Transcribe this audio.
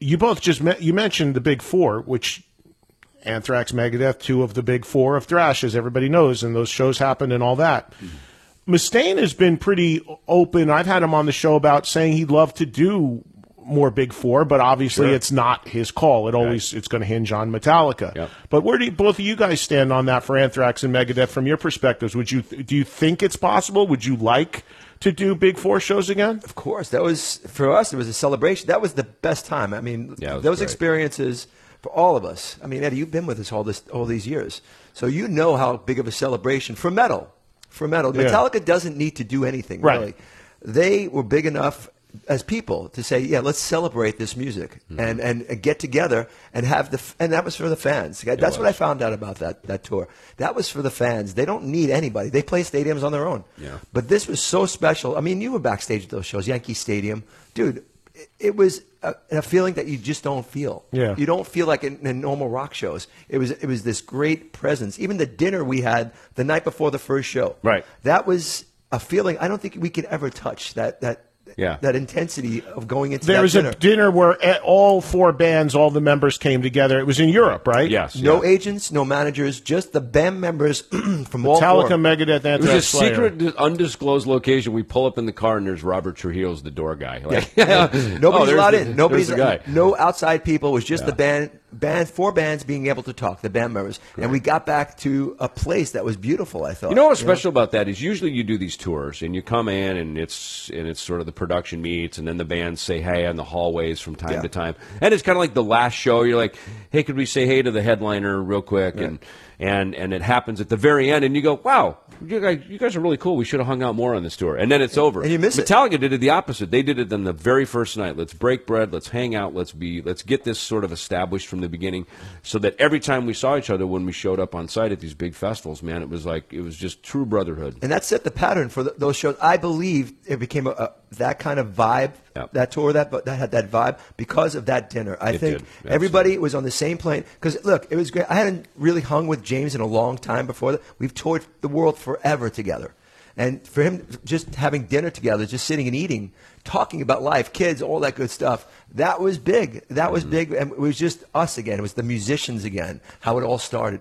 you both just me- you mentioned the big four, which Anthrax, Megadeth, two of the big four of thrash, as everybody knows, and those shows happened and all that. Mm-hmm. Mustaine has been pretty open. I've had him on the show about saying he'd love to do more big four, but obviously Sure. it's not his call. It always it's going to hinge on Metallica. But where do you, both of you guys stand on that for Anthrax and Megadeth from your perspectives? Would you do you think it's possible? Would you like to do big four shows again? Of course, that was for us. It was a celebration. That was the best time. I mean, Yeah, those great. experiences for all of us. I mean, Eddie, you've been with us all this all these years, so you know how big of a celebration for metal. For metal, Yeah. Metallica doesn't need to do anything Right. really. They were big enough as people to say, "Yeah, let's celebrate this music Mm-hmm. and, and and get together and have the f- and that was for the fans. That's what I found out about that that tour. That was for the fans. They don't need anybody. They play stadiums on their own. Yeah. But this was so special. I mean, you were backstage at those shows, Yankee Stadium, dude. It, it was a, a feeling that you just don't feel. Yeah. You don't feel like in, in normal rock shows. It was it was this great presence. Even the dinner we had the night before the first show. Right. That was a feeling I don't think we could ever touch. That that. Yeah. That intensity of going into There that was dinner. a dinner where all four bands, all the members came together. It was in Europe, right? Yes. No agents, no managers, just the band members from all Metallica, four. Megadeth, It was a Slayer. secret, undisclosed location. We pull up in the car, and there's Robert Trujillo's the door guy. Like, Yeah. oh, Nobody's there's allowed the- in. Nobody's the guy. No outside people. It was just Yeah. the band, band, four bands being able to talk. The band members, and we got back to a place that was beautiful. I thought. You know what's special about that is usually you do these tours and you come in and it's and it's sort of the production meets and then the bands say hey in the hallways from time Yeah. to time. And it's kind of like the last show you're like hey could we say hey to the headliner real quick? And and and it happens at the very end and you go wow you guys you guys are really cool. We should have hung out more on this tour. And then it's over. And you miss it. Metallica did it the opposite. They did it on the very first night. Let's break bread. Let's hang out. Let's be let's get this sort of established from the beginning so that every time we saw each other when we showed up on site at these big festivals man it was like it was just true brotherhood and that set the pattern for th those shows. I believe it became a, a that kind of vibe. That tour that but that had that vibe because of that dinner. I It think everybody was on the same plane. Because look, it was great. I hadn't really hung with James in a long time before that. We've toured the world forever together, and for him just having dinner together, just sitting and eating, talking about life, kids, all that good stuff. That was big. That was mm-hmm. big, and it was just us again. It was the musicians again. How it all started.